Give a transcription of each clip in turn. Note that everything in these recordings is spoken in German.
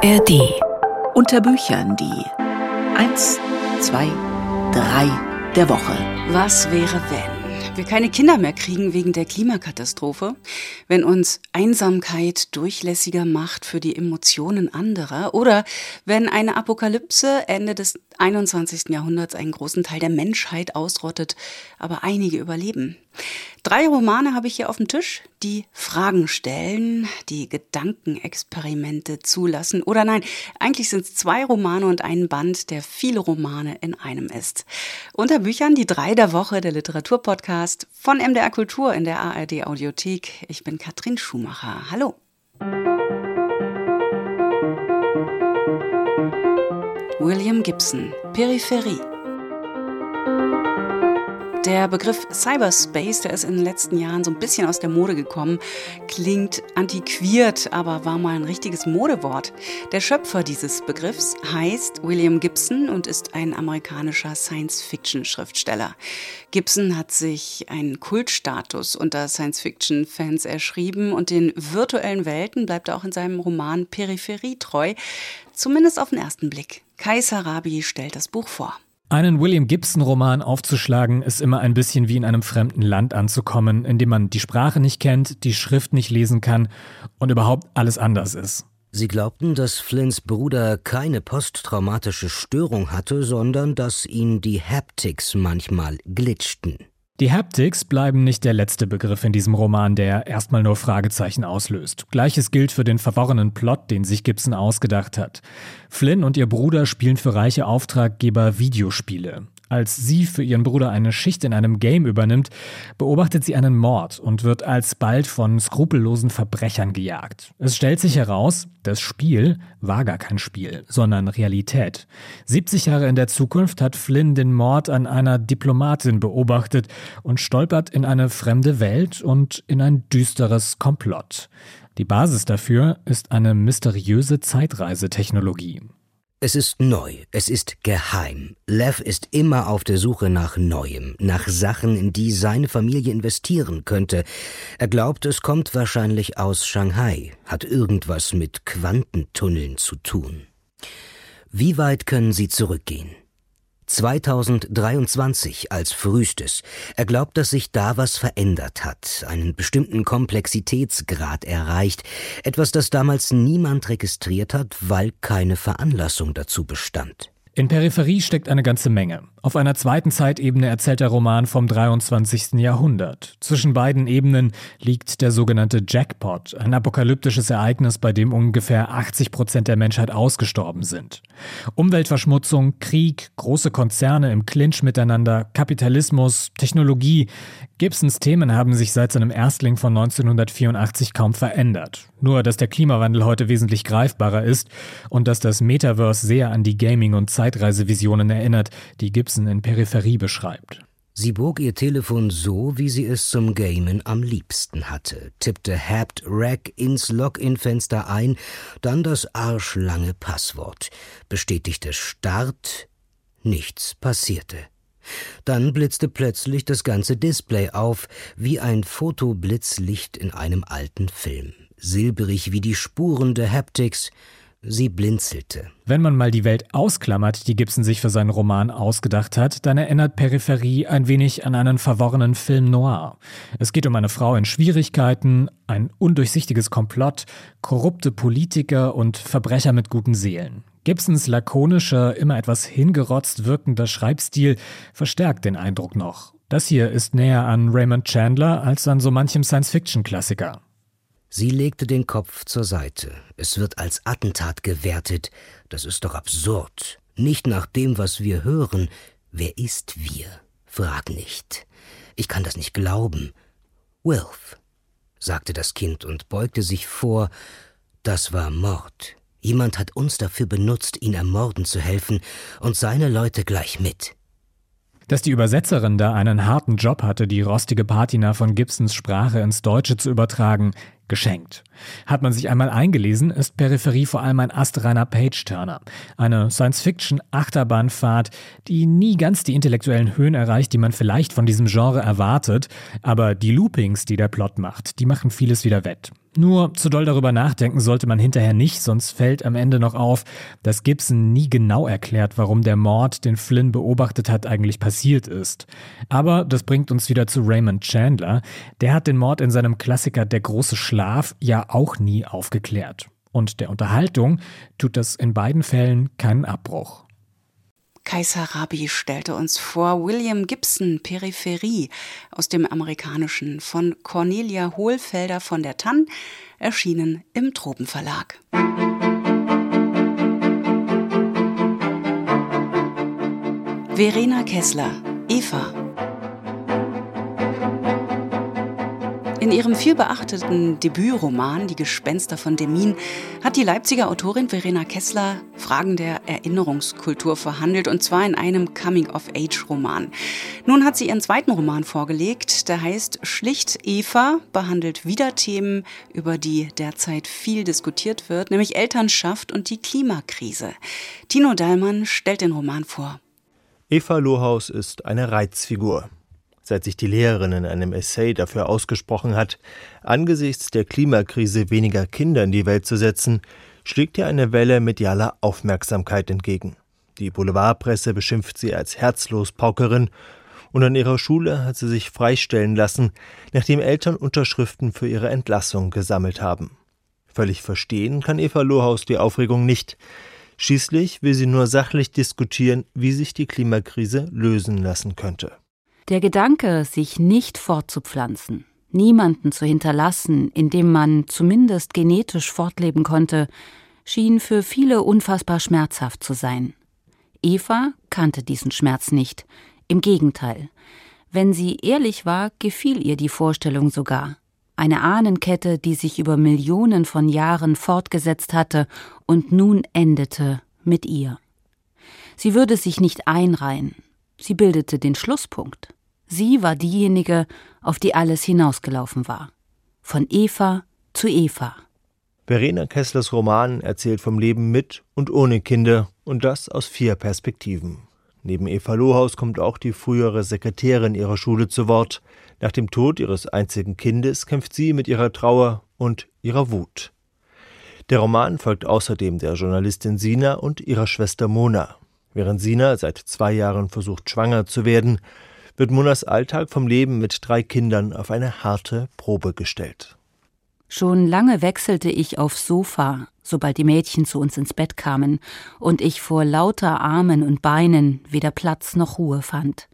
ARD. Unter Büchern die 1, 2, 3 der Woche. Was wäre, wenn? wir keine Kinder mehr kriegen wegen der Klimakatastrophe, wenn uns Einsamkeit durchlässiger macht für die Emotionen anderer oder wenn eine Apokalypse Ende des 21. Jahrhunderts einen großen Teil der Menschheit ausrottet, aber einige überleben. Drei Romane habe ich hier auf dem Tisch, die Fragen stellen, die Gedankenexperimente zulassen. Oder nein, eigentlich sind es zwei Romane und ein Band, der viele Romane in einem ist. Unter Büchern die drei der Woche, der Literaturpodcast von MDR Kultur in der ARD Audiothek. Ich bin Katrin Schumacher. Hallo. William Gibson, Peripherie. Der Begriff Cyberspace, der ist in den letzten Jahren so ein bisschen aus der Mode gekommen, klingt antiquiert, aber war mal ein richtiges Modewort. Der Schöpfer dieses Begriffs heißt William Gibson und ist ein amerikanischer Science-Fiction-Schriftsteller. Gibson hat sich einen Kultstatus unter Science-Fiction-Fans erschrieben und den virtuellen Welten bleibt er auch in seinem Roman Peripherie treu, zumindest auf den ersten Blick. Kai Sarabi stellt das Buch vor. Einen William Gibson-Roman aufzuschlagen, ist immer ein bisschen wie in einem fremden Land anzukommen, in dem man die Sprache nicht kennt, die Schrift nicht lesen kann und überhaupt alles anders ist. Sie glaubten, dass Flints Bruder keine posttraumatische Störung hatte, sondern dass ihn die Haptics manchmal glitschten. Die Haptics bleiben nicht der letzte Begriff in diesem Roman, der erstmal nur Fragezeichen auslöst. Gleiches gilt für den verworrenen Plot, den sich Gibson ausgedacht hat. Flynn und ihr Bruder spielen für reiche Auftraggeber Videospiele. Als sie für ihren Bruder eine Schicht in einem Game übernimmt, beobachtet sie einen Mord und wird alsbald von skrupellosen Verbrechern gejagt. Es stellt sich heraus, das Spiel war gar kein Spiel, sondern Realität. 70 Jahre in der Zukunft hat Flynn den Mord an einer Diplomatin beobachtet und stolpert in eine fremde Welt und in ein düsteres Komplott. Die Basis dafür ist eine mysteriöse Zeitreisetechnologie. Es ist neu, es ist geheim. Lev ist immer auf der Suche nach Neuem, nach Sachen, in die seine Familie investieren könnte. Er glaubt, es kommt wahrscheinlich aus Shanghai, hat irgendwas mit Quantentunneln zu tun. Wie weit können Sie zurückgehen? 2023 als frühestes. Er glaubt, dass sich da was verändert hat, einen bestimmten Komplexitätsgrad erreicht, etwas, das damals niemand registriert hat, weil keine Veranlassung dazu bestand. In Peripherie steckt eine ganze Menge. Auf einer zweiten Zeitebene erzählt der Roman vom 23. Jahrhundert. Zwischen beiden Ebenen liegt der sogenannte Jackpot, ein apokalyptisches Ereignis, bei dem ungefähr 80 Prozent der Menschheit ausgestorben sind. Umweltverschmutzung, Krieg, große Konzerne im Clinch miteinander, Kapitalismus, Technologie. Gibsons Themen haben sich seit seinem Erstling von 1984 kaum verändert. Nur, dass der Klimawandel heute wesentlich greifbarer ist und dass das Metaverse sehr an die Gaming- und Zeitreisevisionen erinnert, die Gibson In Peripherie beschreibt. Sie bog ihr Telefon so, wie sie es zum Gamen am liebsten hatte, tippte Hapt Rack ins Login-Fenster ein, dann das arschlange Passwort, bestätigte Start, nichts passierte. Dann blitzte plötzlich das ganze Display auf, wie ein Fotoblitzlicht in einem alten Film, silberig wie die Spuren der Haptics, Sie blinzelte. Wenn man mal die Welt ausklammert, die Gibson sich für seinen Roman ausgedacht hat, dann erinnert Peripherie ein wenig an einen verworrenen Film noir. Es geht um eine Frau in Schwierigkeiten, ein undurchsichtiges Komplott, korrupte Politiker und Verbrecher mit guten Seelen. Gibsons lakonischer, immer etwas hingerotzt wirkender Schreibstil verstärkt den Eindruck noch. Das hier ist näher an Raymond Chandler als an so manchem Science-Fiction-Klassiker. Sie legte den Kopf zur Seite. Es wird als Attentat gewertet. Das ist doch absurd. Nicht nach dem, was wir hören. Wer ist wir? Frag nicht. Ich kann das nicht glauben. Wilf, sagte das Kind und beugte sich vor. Das war Mord. Jemand hat uns dafür benutzt, ihn ermorden zu helfen, und seine Leute gleich mit. Dass die Übersetzerin da einen harten Job hatte, die rostige Patina von Gibsons Sprache ins Deutsche zu übertragen, geschenkt. Hat man sich einmal eingelesen, ist Peripherie vor allem ein astreiner Page-Turner. Eine Science-Fiction-Achterbahnfahrt, die nie ganz die intellektuellen Höhen erreicht, die man vielleicht von diesem Genre erwartet, aber die Loopings, die der Plot macht, die machen vieles wieder wett. Nur zu doll darüber nachdenken sollte man hinterher nicht, sonst fällt am Ende noch auf, dass Gibson nie genau erklärt, warum der Mord, den Flynn beobachtet hat, eigentlich passiert ist. Aber das bringt uns wieder zu Raymond Chandler. Der hat den Mord in seinem Klassiker Der große Schlaf ja auch nie aufgeklärt. Und der Unterhaltung tut das in beiden Fällen keinen Abbruch. Kaiser Rabi stellte uns vor William Gibson Peripherie aus dem Amerikanischen von Cornelia Hohlfelder von der Tann, erschienen im Tropenverlag. Verena Kessler, Eva In ihrem vielbeachteten Debütroman Die Gespenster von Demin hat die Leipziger Autorin Verena Kessler Fragen der Erinnerungskultur verhandelt und zwar in einem Coming-of-Age-Roman. Nun hat sie ihren zweiten Roman vorgelegt, der heißt Schlicht Eva, behandelt wieder Themen, über die derzeit viel diskutiert wird, nämlich Elternschaft und die Klimakrise. Tino Dallmann stellt den Roman vor. Eva Lohaus ist eine Reizfigur seit sich die Lehrerin in einem Essay dafür ausgesprochen hat, angesichts der Klimakrise weniger Kinder in die Welt zu setzen, schlägt ihr eine Welle medialer Aufmerksamkeit entgegen. Die Boulevardpresse beschimpft sie als Herzlospaukerin und an ihrer Schule hat sie sich freistellen lassen, nachdem Eltern Unterschriften für ihre Entlassung gesammelt haben. Völlig verstehen kann Eva Lohaus die Aufregung nicht. Schließlich will sie nur sachlich diskutieren, wie sich die Klimakrise lösen lassen könnte. Der Gedanke, sich nicht fortzupflanzen, niemanden zu hinterlassen, in dem man zumindest genetisch fortleben konnte, schien für viele unfassbar schmerzhaft zu sein. Eva kannte diesen Schmerz nicht, im Gegenteil. Wenn sie ehrlich war, gefiel ihr die Vorstellung sogar. Eine Ahnenkette, die sich über Millionen von Jahren fortgesetzt hatte und nun endete mit ihr. Sie würde sich nicht einreihen, sie bildete den Schlusspunkt. Sie war diejenige, auf die alles hinausgelaufen war. Von Eva zu Eva. Verena Kesslers Roman erzählt vom Leben mit und ohne Kinder und das aus vier Perspektiven. Neben Eva Lohaus kommt auch die frühere Sekretärin ihrer Schule zu Wort. Nach dem Tod ihres einzigen Kindes kämpft sie mit ihrer Trauer und ihrer Wut. Der Roman folgt außerdem der Journalistin Sina und ihrer Schwester Mona. Während Sina seit zwei Jahren versucht, schwanger zu werden, wird Munas Alltag vom Leben mit drei Kindern auf eine harte Probe gestellt. Schon lange wechselte ich aufs Sofa, sobald die Mädchen zu uns ins Bett kamen und ich vor lauter Armen und Beinen weder Platz noch Ruhe fand.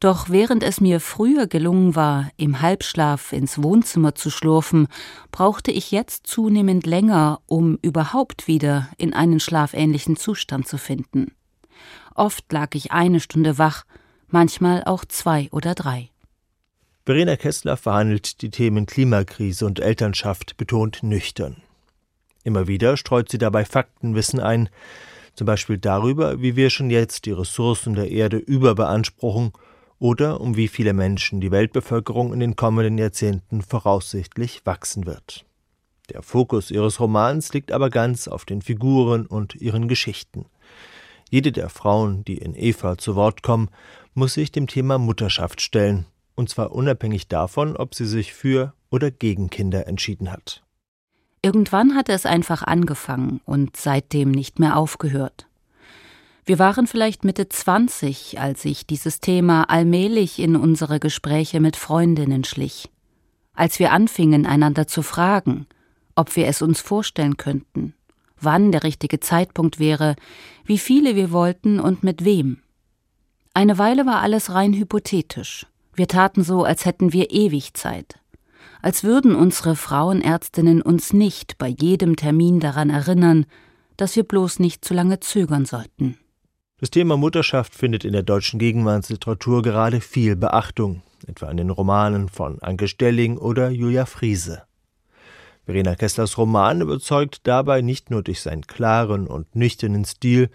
Doch während es mir früher gelungen war, im Halbschlaf ins Wohnzimmer zu schlurfen, brauchte ich jetzt zunehmend länger, um überhaupt wieder in einen schlafähnlichen Zustand zu finden. Oft lag ich eine Stunde wach manchmal auch zwei oder drei. Verena Kessler verhandelt die Themen Klimakrise und Elternschaft betont nüchtern. Immer wieder streut sie dabei Faktenwissen ein, zum Beispiel darüber, wie wir schon jetzt die Ressourcen der Erde überbeanspruchen oder um wie viele Menschen die Weltbevölkerung in den kommenden Jahrzehnten voraussichtlich wachsen wird. Der Fokus ihres Romans liegt aber ganz auf den Figuren und ihren Geschichten. Jede der Frauen, die in Eva zu Wort kommen, muss sich dem Thema Mutterschaft stellen, und zwar unabhängig davon, ob sie sich für oder gegen Kinder entschieden hat. Irgendwann hatte es einfach angefangen und seitdem nicht mehr aufgehört. Wir waren vielleicht Mitte 20, als sich dieses Thema allmählich in unsere Gespräche mit Freundinnen schlich. Als wir anfingen, einander zu fragen, ob wir es uns vorstellen könnten, wann der richtige Zeitpunkt wäre, wie viele wir wollten und mit wem. Eine Weile war alles rein hypothetisch. Wir taten so, als hätten wir ewig Zeit. Als würden unsere Frauenärztinnen uns nicht bei jedem Termin daran erinnern, dass wir bloß nicht zu lange zögern sollten. Das Thema Mutterschaft findet in der deutschen Gegenwartsliteratur gerade viel Beachtung, etwa in den Romanen von Anke Stelling oder Julia Friese. Verena Kesslers Roman überzeugt dabei nicht nur durch seinen klaren und nüchternen Stil,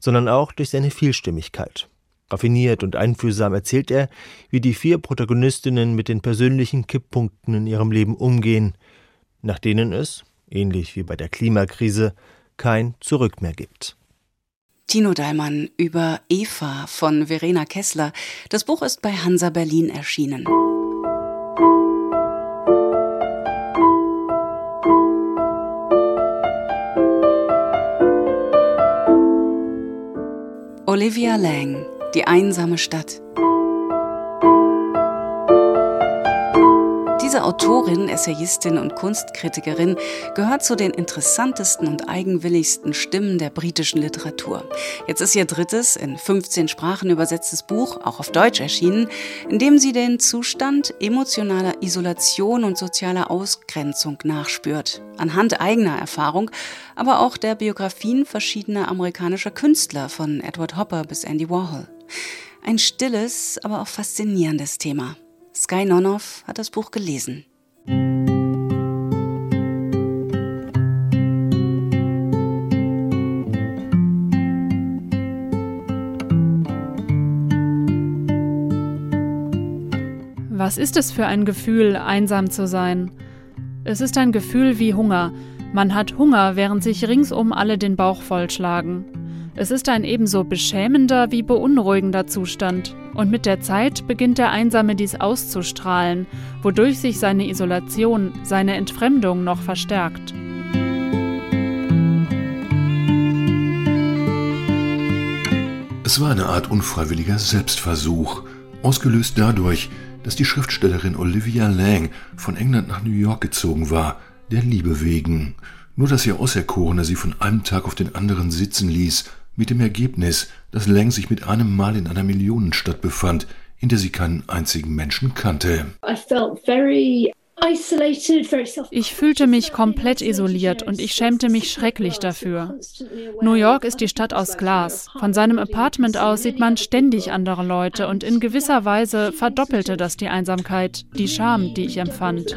sondern auch durch seine Vielstimmigkeit. Raffiniert und einfühlsam erzählt er, wie die vier Protagonistinnen mit den persönlichen Kipppunkten in ihrem Leben umgehen, nach denen es, ähnlich wie bei der Klimakrise, kein Zurück mehr gibt. Tino Dallmann über Eva von Verena Kessler. Das Buch ist bei Hansa Berlin erschienen. Olivia Lang die einsame Stadt. Diese Autorin, Essayistin und Kunstkritikerin gehört zu den interessantesten und eigenwilligsten Stimmen der britischen Literatur. Jetzt ist ihr drittes, in 15 Sprachen übersetztes Buch, auch auf Deutsch erschienen, in dem sie den Zustand emotionaler Isolation und sozialer Ausgrenzung nachspürt. Anhand eigener Erfahrung, aber auch der Biografien verschiedener amerikanischer Künstler von Edward Hopper bis Andy Warhol. Ein stilles, aber auch faszinierendes Thema. Sky Nonoff hat das Buch gelesen. Was ist es für ein Gefühl, einsam zu sein? Es ist ein Gefühl wie Hunger. Man hat Hunger, während sich ringsum alle den Bauch vollschlagen. Es ist ein ebenso beschämender wie beunruhigender Zustand. Und mit der Zeit beginnt der Einsame dies auszustrahlen, wodurch sich seine Isolation, seine Entfremdung noch verstärkt. Es war eine Art unfreiwilliger Selbstversuch, ausgelöst dadurch, dass die Schriftstellerin Olivia Lang von England nach New York gezogen war, der Liebe wegen. Nur dass ihr Auserkorener sie von einem Tag auf den anderen sitzen ließ mit dem Ergebnis, dass Lang sich mit einem Mal in einer Millionenstadt befand, in der sie keinen einzigen Menschen kannte. Ich fühlte mich komplett isoliert und ich schämte mich schrecklich dafür. New York ist die Stadt aus Glas. Von seinem Apartment aus sieht man ständig andere Leute und in gewisser Weise verdoppelte das die Einsamkeit, die Scham, die ich empfand.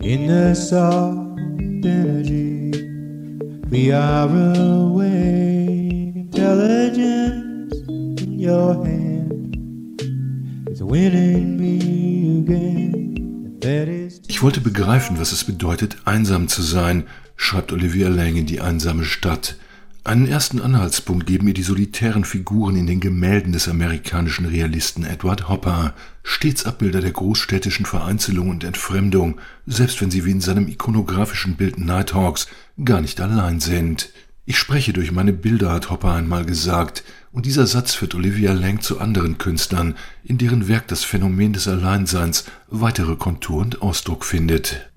In We are away, intelligence in your hand. It's winning me again. Ich wollte begreifen, was es bedeutet, einsam zu sein, schreibt Olivia Lang in Die einsame Stadt. Einen ersten Anhaltspunkt geben mir die solitären Figuren in den Gemälden des amerikanischen Realisten Edward Hopper, stets Abbilder der großstädtischen Vereinzelung und Entfremdung, selbst wenn sie wie in seinem ikonografischen Bild Nighthawks gar nicht allein sind. Ich spreche durch meine Bilder, hat Hopper einmal gesagt, und dieser Satz führt Olivia Lang zu anderen Künstlern, in deren Werk das Phänomen des Alleinseins weitere Kontur und Ausdruck findet.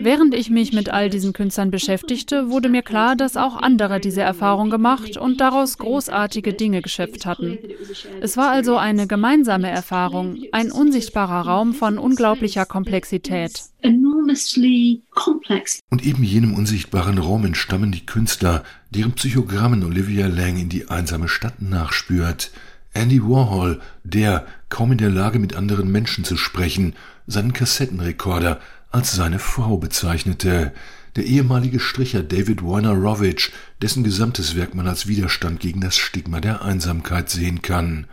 Während ich mich mit all diesen Künstlern beschäftigte, wurde mir klar, dass auch andere diese Erfahrung gemacht und daraus großartige Dinge geschöpft hatten. Es war also eine gemeinsame Erfahrung, ein unsichtbarer Raum von unglaublicher Komplexität. Und eben jenem unsichtbaren Raum entstammen die Künstler, deren Psychogrammen Olivia Lang in die einsame Stadt nachspürt. Andy Warhol, der, kaum in der Lage mit anderen Menschen zu sprechen, seinen Kassettenrekorder als seine Frau bezeichnete. Der ehemalige Stricher David Wojnarowicz, dessen gesamtes Werk man als Widerstand gegen das Stigma der Einsamkeit sehen kann.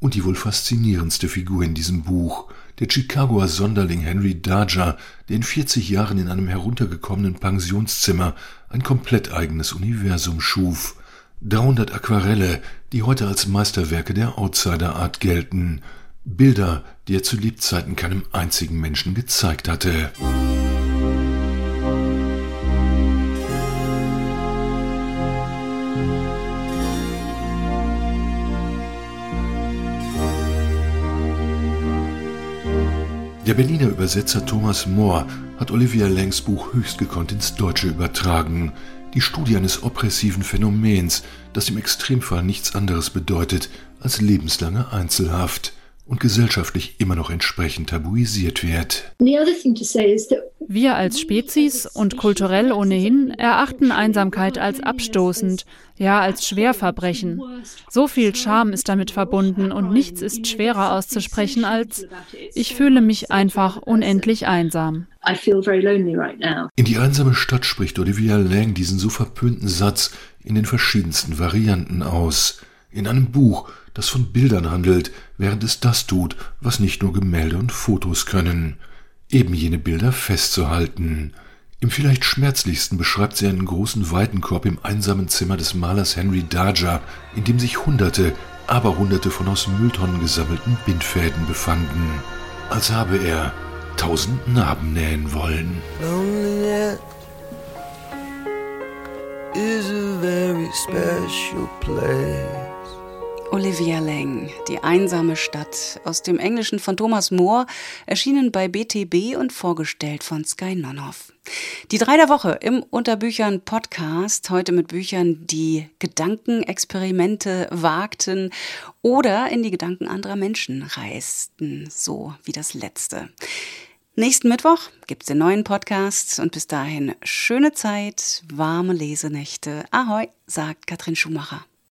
Und die wohl faszinierendste Figur in diesem Buch, der Chicagoer Sonderling Henry Darger, der in 40 Jahren in einem heruntergekommenen Pensionszimmer ein komplett eigenes Universum schuf. 300 Aquarelle, die heute als Meisterwerke der Outsider-Art gelten. Bilder, die er zu Lebzeiten keinem einzigen Menschen gezeigt hatte. Der Berliner Übersetzer Thomas Mohr hat Olivia Langs Buch höchst gekonnt ins Deutsche übertragen. Die Studie eines oppressiven Phänomens, das im Extremfall nichts anderes bedeutet als lebenslange Einzelhaft und gesellschaftlich immer noch entsprechend tabuisiert wird. Wir als Spezies und kulturell ohnehin erachten Einsamkeit als abstoßend, ja als Schwerverbrechen. So viel Scham ist damit verbunden und nichts ist schwerer auszusprechen als ich fühle mich einfach unendlich einsam. In die einsame Stadt spricht Olivia Lang diesen so verpönten Satz in den verschiedensten Varianten aus. In einem Buch, das von Bildern handelt, während es das tut, was nicht nur Gemälde und Fotos können, eben jene Bilder festzuhalten. Im vielleicht schmerzlichsten beschreibt sie einen großen Weitenkorb im einsamen Zimmer des Malers Henry Darger, in dem sich Hunderte, aber Hunderte von aus Mülltonnen gesammelten Bindfäden befanden, als habe er tausend Narben nähen wollen. Is a very special place. Olivia Lang, Die einsame Stadt, aus dem Englischen von Thomas Moore, erschienen bei BTB und vorgestellt von Sky Nonhoff. Die drei der Woche im Unterbüchern Podcast, heute mit Büchern, die Gedankenexperimente wagten oder in die Gedanken anderer Menschen reisten, so wie das letzte. Nächsten Mittwoch gibt's den neuen Podcast und bis dahin schöne Zeit, warme Lesenächte. Ahoi, sagt Katrin Schumacher.